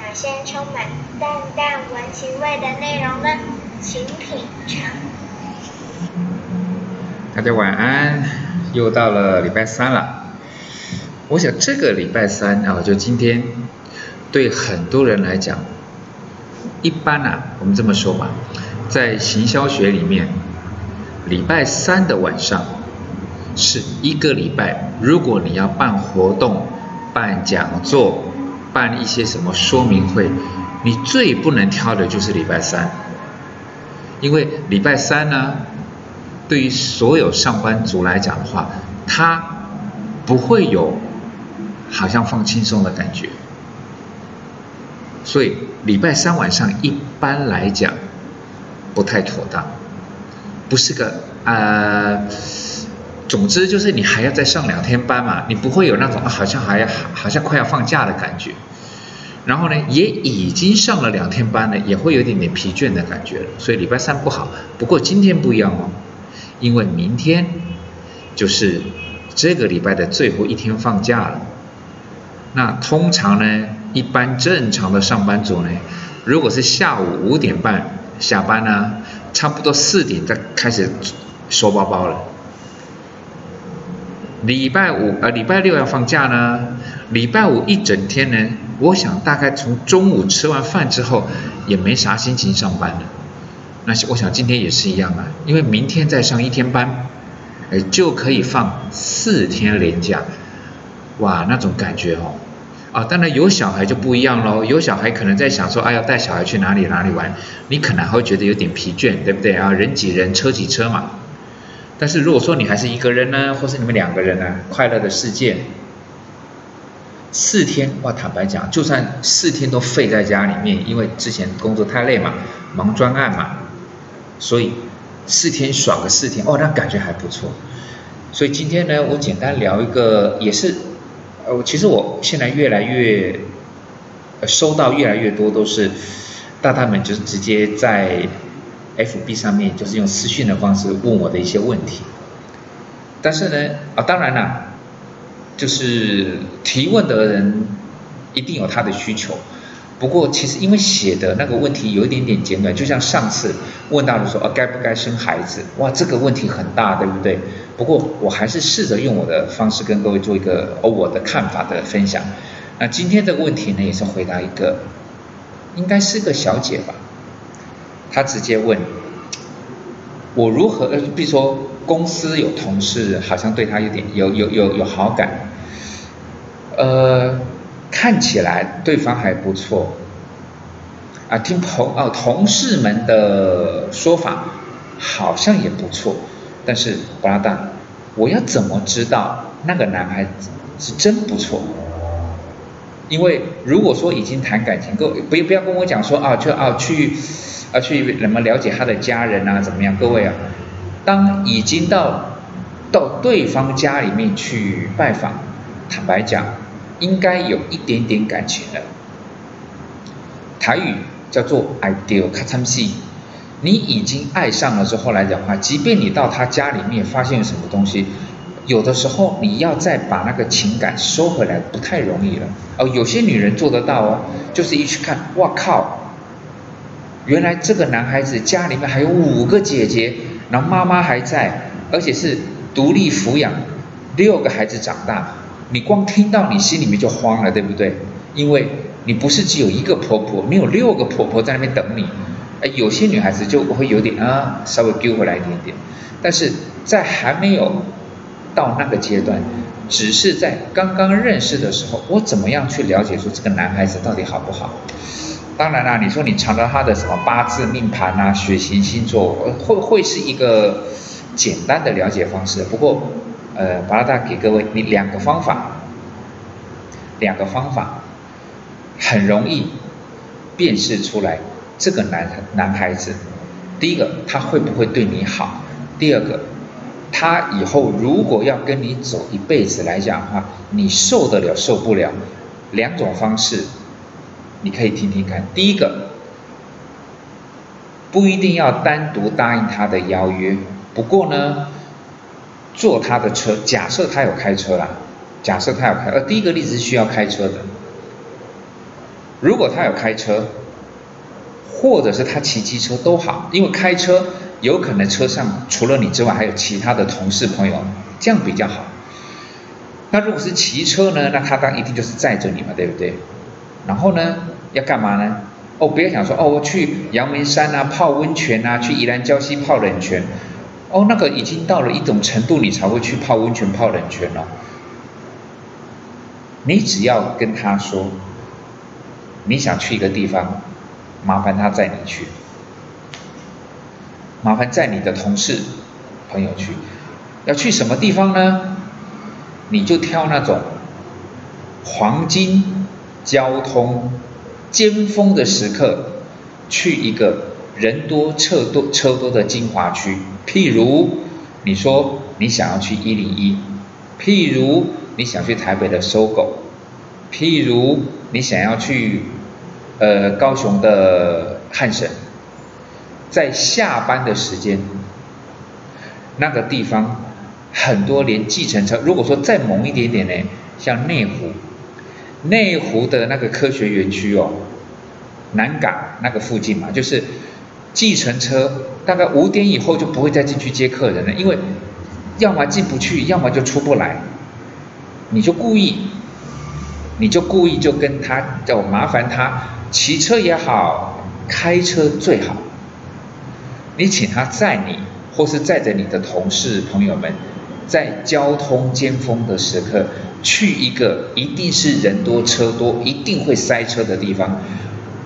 哪些充满淡淡文情味的内容呢？请品尝。大家晚安，又到了礼拜三了。我想这个礼拜三啊，就今天，对很多人来讲，一般啊，我们这么说吧，在行销学里面，礼拜三的晚上是一个礼拜，如果你要办活动、办讲座、办一些什么说明会，你最不能挑的就是礼拜三，因为礼拜三呢，对于所有上班族来讲的话，他不会有好像放轻松的感觉。所以礼拜三晚上一般来讲不太妥当，不是个呃，总之就是你还要再上两天班嘛，你不会有那种好像还要好像快要放假的感觉。然后呢，也已经上了两天班了，也会有点点疲倦的感觉了。所以礼拜三不好。不过今天不一样哦，因为明天就是这个礼拜的最后一天放假了。那通常呢？一般正常的上班族呢，如果是下午五点半下班呢，差不多四点再开始收包包了。礼拜五呃礼拜六要放假呢，礼拜五一整天呢，我想大概从中午吃完饭之后也没啥心情上班了。那我想今天也是一样啊，因为明天再上一天班，哎就可以放四天连假，哇那种感觉哦。啊，当然有小孩就不一样喽。有小孩可能在想说，哎，要带小孩去哪里哪里玩，你可能还会觉得有点疲倦，对不对啊？人挤人，车挤车嘛。但是如果说你还是一个人呢，或是你们两个人呢，快乐的世界，四天哇，坦白讲，就算四天都废在家里面，因为之前工作太累嘛，忙专案嘛，所以四天爽个四天，哦，那感觉还不错。所以今天呢，我简单聊一个，也是。呃，其实我现在越来越收到越来越多都是大大们就是直接在 FB 上面就是用私讯的方式问我的一些问题，但是呢啊当然了，就是提问的人一定有他的需求。不过其实因为写的那个问题有一点点简短，就像上次问到的说，呃，该不该生孩子？哇，这个问题很大，对不对？不过我还是试着用我的方式跟各位做一个哦我的看法的分享。那今天这个问题呢，也是回答一个，应该是个小姐吧？他直接问，我如何？比如说公司有同事好像对他有点有有有有好感，呃。看起来对方还不错，啊，听朋哦同事们的说法好像也不错，但是巴拉达，我要怎么知道那个男孩子是真不错？因为如果说已经谈感情，各位不不要跟我讲说啊，就啊去而去怎么了解他的家人啊怎么样？各位啊，当已经到到对方家里面去拜访，坦白讲。应该有一点点感情了。台语叫做 “ideal c a t c 你已经爱上了之后来讲话，即便你到他家里面发现什么东西，有的时候你要再把那个情感收回来不太容易了。哦，有些女人做得到哦，就是一去看，哇靠，原来这个男孩子家里面还有五个姐姐，然后妈妈还在，而且是独立抚养六个孩子长大。你光听到你心里面就慌了，对不对？因为你不是只有一个婆婆，你有六个婆婆在那边等你。哎，有些女孩子就会有点啊，稍微丢回来一点点。但是在还没有到那个阶段，只是在刚刚认识的时候，我怎么样去了解出这个男孩子到底好不好？当然啦，你说你查到他的什么八字命盘啊、血型星座，会会是一个简单的了解方式。不过。呃，巴拉达给各位你两个方法，两个方法很容易辨识出来这个男男孩子。第一个，他会不会对你好？第二个，他以后如果要跟你走一辈子来讲的话，你受得了受不了？两种方式，你可以听听看。第一个，不一定要单独答应他的邀约。不过呢，坐他的车，假设他有开车啦，假设他有开，呃，第一个例子是需要开车的。如果他有开车，或者是他骑机车都好，因为开车有可能车上除了你之外还有其他的同事朋友，这样比较好。那如果是骑车呢，那他当一定就是载着你嘛，对不对？然后呢，要干嘛呢？哦，不要想说哦，我去阳明山啊泡温泉啊，去宜兰礁溪泡冷泉。哦，那个已经到了一种程度，你才会去泡温泉泡冷泉了。你只要跟他说，你想去一个地方，麻烦他载你去，麻烦载你的同事朋友去。要去什么地方呢？你就挑那种黄金交通尖峰的时刻，去一个人多车多车多的精华区。譬如你说你想要去一零一，譬如你想去台北的搜狗，譬如你想要去呃高雄的汉神，在下班的时间，那个地方很多连计程车，如果说再猛一点点呢，像内湖，内湖的那个科学园区哦，南港那个附近嘛，就是计程车。大概五点以后就不会再进去接客人了，因为要么进不去，要么就出不来。你就故意，你就故意就跟他叫麻烦他骑车也好，开车最好。你请他载你，或是载着你的同事朋友们，在交通尖峰的时刻，去一个一定是人多车多、一定会塞车的地方。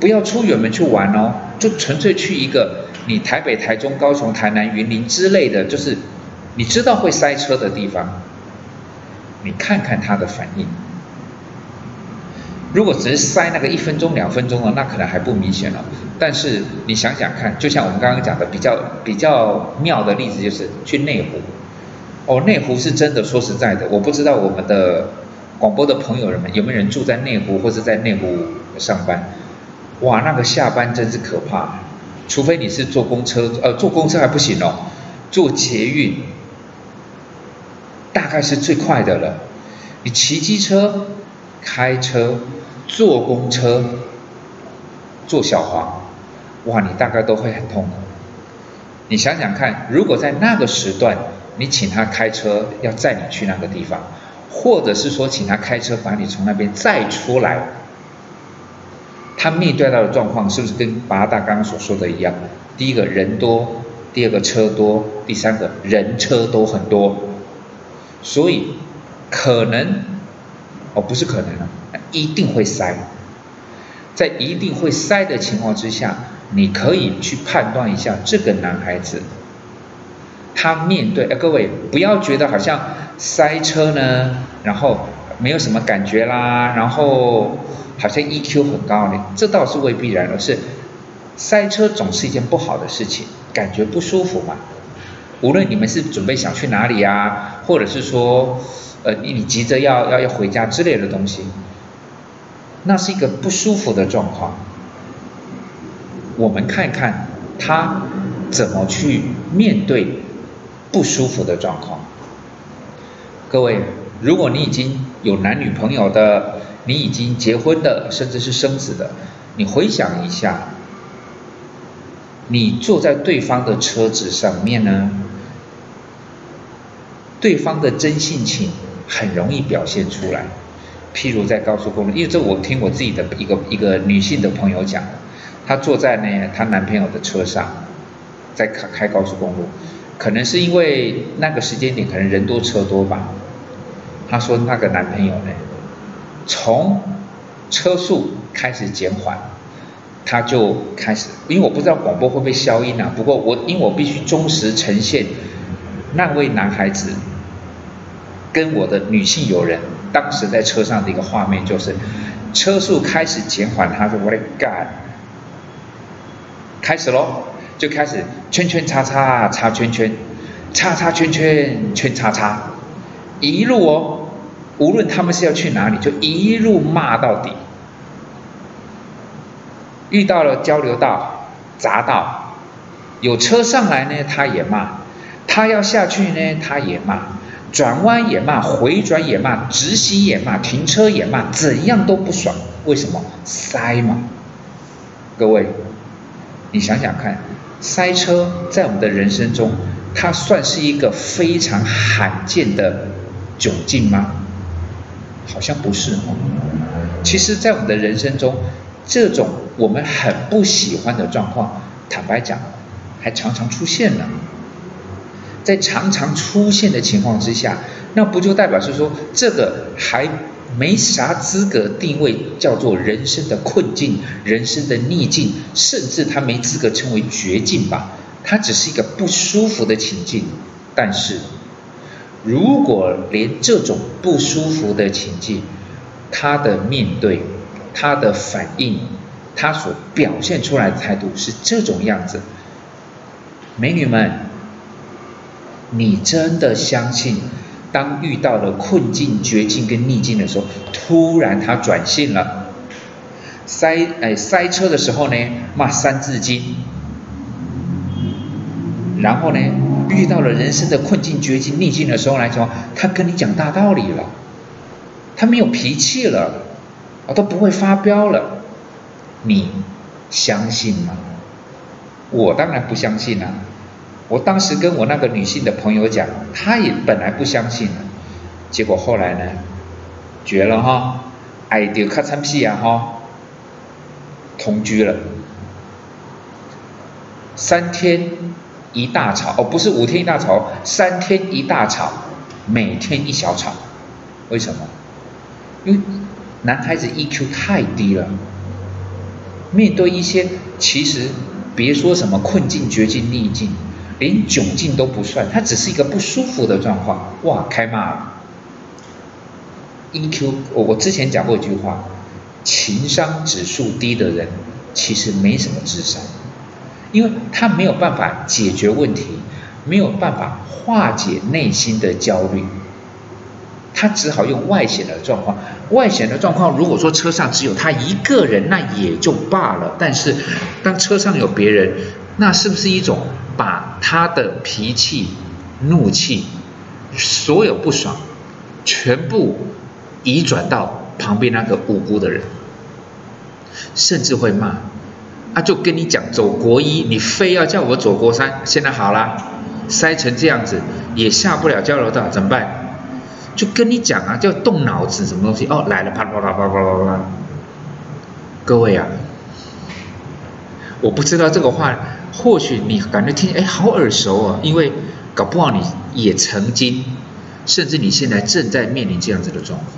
不要出远门去玩哦，就纯粹去一个。你台北、台中、高雄、台南、云林之类的，就是你知道会塞车的地方，你看看他的反应。如果只是塞那个一分钟、两分钟的，那可能还不明显了。但是你想想看，就像我们刚刚讲的比较比较妙的例子，就是去内湖。哦，内湖是真的，说实在的，我不知道我们的广播的朋友们有没有人住在内湖或者在内湖上班。哇，那个下班真是可怕。除非你是坐公车，呃，坐公车还不行哦，坐捷运大概是最快的了。你骑机车、开车、坐公车、坐小黄，哇，你大概都会很痛苦。你想想看，如果在那个时段，你请他开车要载你去那个地方，或者是说请他开车把你从那边载出来。他面对到的状况是不是跟八大刚刚所说的一样？第一个人多，第二个车多，第三个人车都很多，所以可能哦不是可能啊，一定会塞。在一定会塞的情况之下，你可以去判断一下这个男孩子，他面对哎各位不要觉得好像塞车呢，然后没有什么感觉啦，然后。好像 EQ 很高呢，这倒是未必然，而是塞车总是一件不好的事情，感觉不舒服嘛。无论你们是准备想去哪里啊，或者是说，呃，你急着要要要回家之类的东西，那是一个不舒服的状况。我们看看他怎么去面对不舒服的状况。各位，如果你已经有男女朋友的，你已经结婚的，甚至是生子的，你回想一下，你坐在对方的车子上面呢，对方的真性情很容易表现出来。譬如在高速公路，因为这我听我自己的一个一个女性的朋友讲，她坐在呢她男朋友的车上，在开开高速公路，可能是因为那个时间点可能人多车多吧，她说那个男朋友呢。从车速开始减缓，他就开始，因为我不知道广播会不会消音啊。不过我因为我必须忠实呈现那位男孩子跟我的女性友人当时在车上的一个画面，就是车速开始减缓，他说我的 God，开始喽，就开始圈圈叉叉叉圈圈，叉叉圈圈圈叉叉，一路哦。无论他们是要去哪里，就一路骂到底。遇到了交流道、匝道，有车上来呢，他也骂；他要下去呢，他也骂，转弯也骂，回转也骂，直行也骂，停车也骂，怎样都不爽。为什么？塞嘛。各位，你想想看，塞车在我们的人生中，它算是一个非常罕见的窘境吗？好像不是哦。其实，在我们的人生中，这种我们很不喜欢的状况，坦白讲，还常常出现呢。在常常出现的情况之下，那不就代表是说，这个还没啥资格定位叫做人生的困境、人生的逆境，甚至他没资格称为绝境吧？它只是一个不舒服的情境。但是，如果连这种不舒服的情境，他的面对、他的反应、他所表现出来的态度是这种样子，美女们。你真的相信，当遇到了困境、绝境跟逆境的时候，突然他转性了，塞哎塞车的时候呢骂三字经，然后呢遇到了人生的困境、绝境、逆境的时候来说，他跟你讲大道理了，他没有脾气了，啊都不会发飙了，你相信吗？我当然不相信啊。我当时跟我那个女性的朋友讲，她也本来不相信，结果后来呢，绝了哈，爱丢咔嚓屁呀哈，同居了，三天一大吵哦，不是五天一大吵，三天一大吵，每天一小吵，为什么？因为男孩子 EQ 太低了，面对一些其实别说什么困境、绝境、逆境。连窘境都不算，他只是一个不舒服的状况，哇，开骂了。EQ，我我之前讲过一句话，情商指数低的人其实没什么智商，因为他没有办法解决问题，没有办法化解内心的焦虑，他只好用外显的状况。外显的状况，如果说车上只有他一个人，那也就罢了。但是当车上有别人，那是不是一种？把他的脾气、怒气、所有不爽，全部移转到旁边那个无辜的人，甚至会骂，啊，就跟你讲走国一，你非要叫我走国三，现在好了，塞成这样子，也下不了交流道，怎么办？就跟你讲啊，叫动脑子，什么东西？哦，来了，啪啪啪啪啪啪啪。各位啊，我不知道这个话。或许你感觉听哎好耳熟啊，因为搞不好你也曾经，甚至你现在正在面临这样子的状况。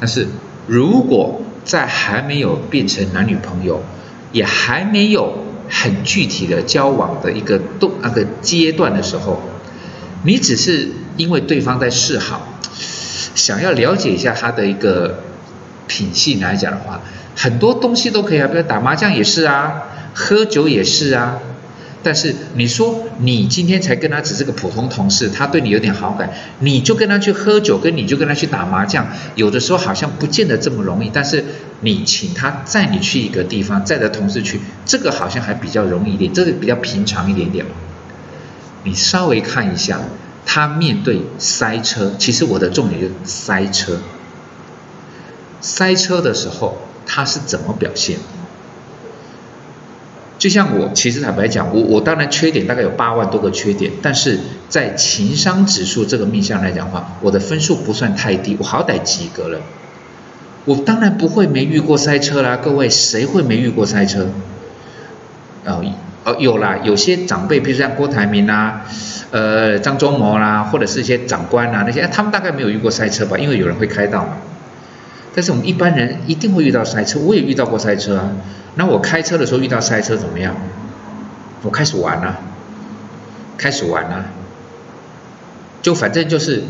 但是如果在还没有变成男女朋友，也还没有很具体的交往的一个动那个阶段的时候，你只是因为对方在示好，想要了解一下他的一个品性来讲的话，很多东西都可以啊，比如打麻将也是啊。喝酒也是啊，但是你说你今天才跟他只是个普通同事，他对你有点好感，你就跟他去喝酒，跟你就跟他去打麻将，有的时候好像不见得这么容易。但是你请他载你去一个地方，载着同事去，这个好像还比较容易一点，这个比较平常一点点。你稍微看一下，他面对塞车，其实我的重点就是塞车。塞车的时候他是怎么表现？就像我，其实坦白讲，我我当然缺点大概有八万多个缺点，但是在情商指数这个面向来讲的话，我的分数不算太低，我好歹及格了。我当然不会没遇过塞车啦，各位谁会没遇过塞车？哦哦有啦，有些长辈，比如像郭台铭啊，呃张忠谋啦，或者是一些长官啊那些，他们大概没有遇过塞车吧，因为有人会开道嘛。但是我们一般人一定会遇到塞车，我也遇到过塞车啊。那我开车的时候遇到塞车怎么样？我开始玩了，开始玩了，就反正就是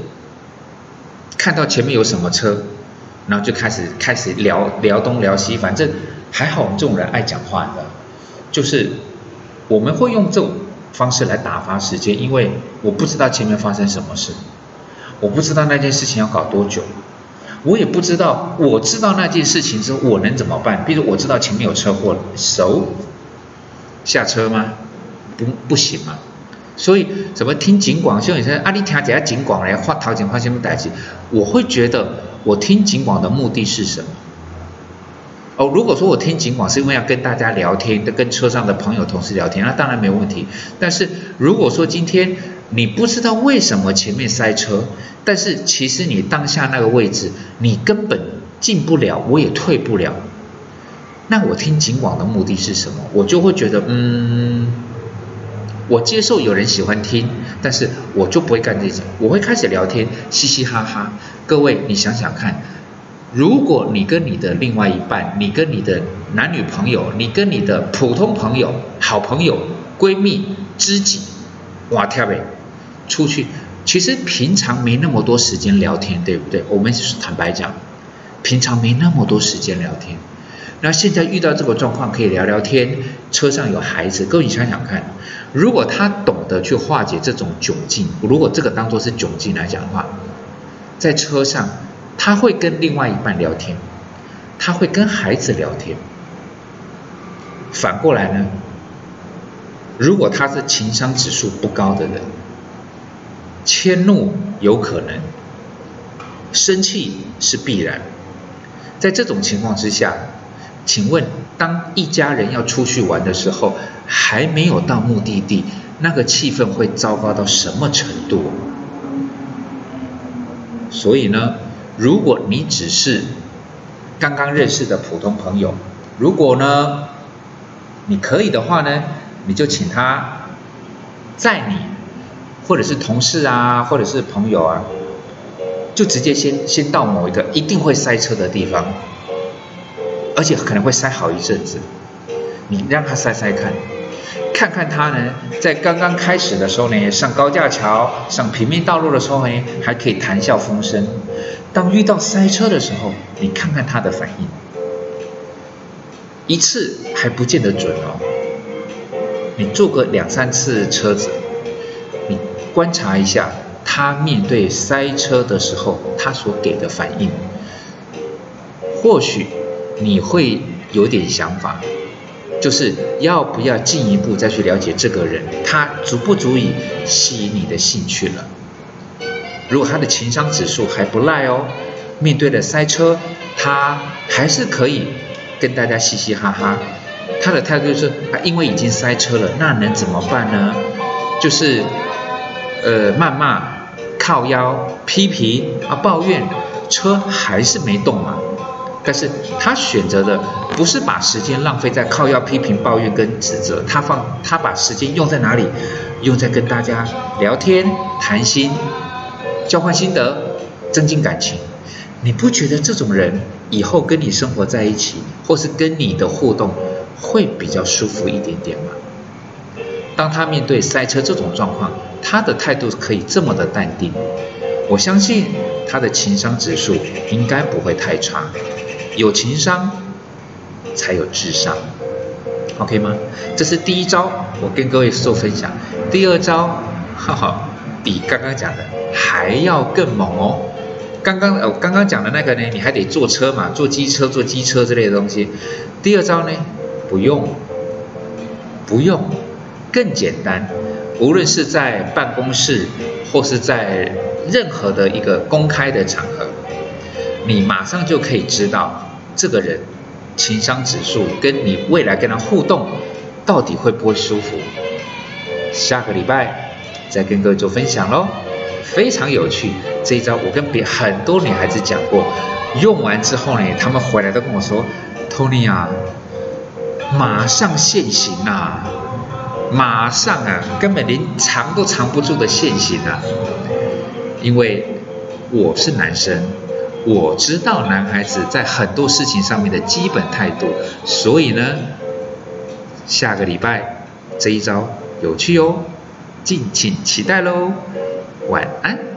看到前面有什么车，然后就开始开始聊聊东聊西，反正还好我们这种人爱讲话的，就是我们会用这种方式来打发时间，因为我不知道前面发生什么事，我不知道那件事情要搞多久。我也不知道，我知道那件事情之后我能怎么办？比如我知道前面有车祸了，熟下车吗？不不行吗？所以怎么听警广？像你说啊，你听几下警广来发头前发什么代志？我会觉得我听警广的目的是什么？哦，如果说我听警广是因为要跟大家聊天，跟车上的朋友同事聊天，那当然没有问题。但是如果说今天你不知道为什么前面塞车，但是其实你当下那个位置你根本进不了，我也退不了，那我听警广的目的是什么？我就会觉得，嗯，我接受有人喜欢听，但是我就不会干这种，我会开始聊天，嘻嘻哈哈。各位，你想想看。如果你跟你的另外一半，你跟你的男女朋友，你跟你的普通朋友、好朋友、闺蜜、知己，哇跳呗，出去，其实平常没那么多时间聊天，对不对？我们坦白讲，平常没那么多时间聊天。那现在遇到这个状况，可以聊聊天。车上有孩子，各位你想想看，如果他懂得去化解这种窘境，如果这个当做是窘境来讲的话，在车上。他会跟另外一半聊天，他会跟孩子聊天。反过来呢，如果他是情商指数不高的人，迁怒有可能，生气是必然。在这种情况之下，请问，当一家人要出去玩的时候，还没有到目的地，那个气氛会糟糕到什么程度？所以呢？如果你只是刚刚认识的普通朋友，如果呢，你可以的话呢，你就请他载你，或者是同事啊，或者是朋友啊，就直接先先到某一个一定会塞车的地方，而且可能会塞好一阵子，你让他塞塞看。看看他呢，在刚刚开始的时候呢，上高架桥、上平面道路的时候呢，还可以谈笑风生。当遇到塞车的时候，你看看他的反应，一次还不见得准哦。你坐个两三次车子，观察一下他面对塞车的时候，他所给的反应，或许你会有点想法。就是要不要进一步再去了解这个人，他足不足以吸引你的兴趣了？如果他的情商指数还不赖哦，面对了塞车，他还是可以跟大家嘻嘻哈哈。他的态度就是，因为已经塞车了，那能怎么办呢？就是呃谩骂、靠腰、批评啊抱怨，车还是没动嘛。但是他选择的不是把时间浪费在靠腰批评、抱怨跟指责，他放他把时间用在哪里？用在跟大家聊天、谈心、交换心得、增进感情。你不觉得这种人以后跟你生活在一起，或是跟你的互动会比较舒服一点点吗？当他面对塞车这种状况，他的态度可以这么的淡定，我相信他的情商指数应该不会太差。有情商才有智商，OK 吗？这是第一招，我跟各位做分享。第二招，哈哈，比刚刚讲的还要更猛哦。刚刚呃，刚刚讲的那个呢，你还得坐车嘛，坐机车、坐机车之类的东西。第二招呢，不用，不用，更简单。无论是在办公室，或是在任何的一个公开的场合。你马上就可以知道这个人情商指数跟你未来跟他互动到底会不会舒服。下个礼拜再跟各位做分享喽，非常有趣这一招，我跟别很多女孩子讲过，用完之后呢，她们回来都跟我说，Tony 啊，马上现行啊，马上啊，根本连藏都藏不住的现行啊，因为我是男生。我知道男孩子在很多事情上面的基本态度，所以呢，下个礼拜这一招有趣哦，敬请期待喽，晚安。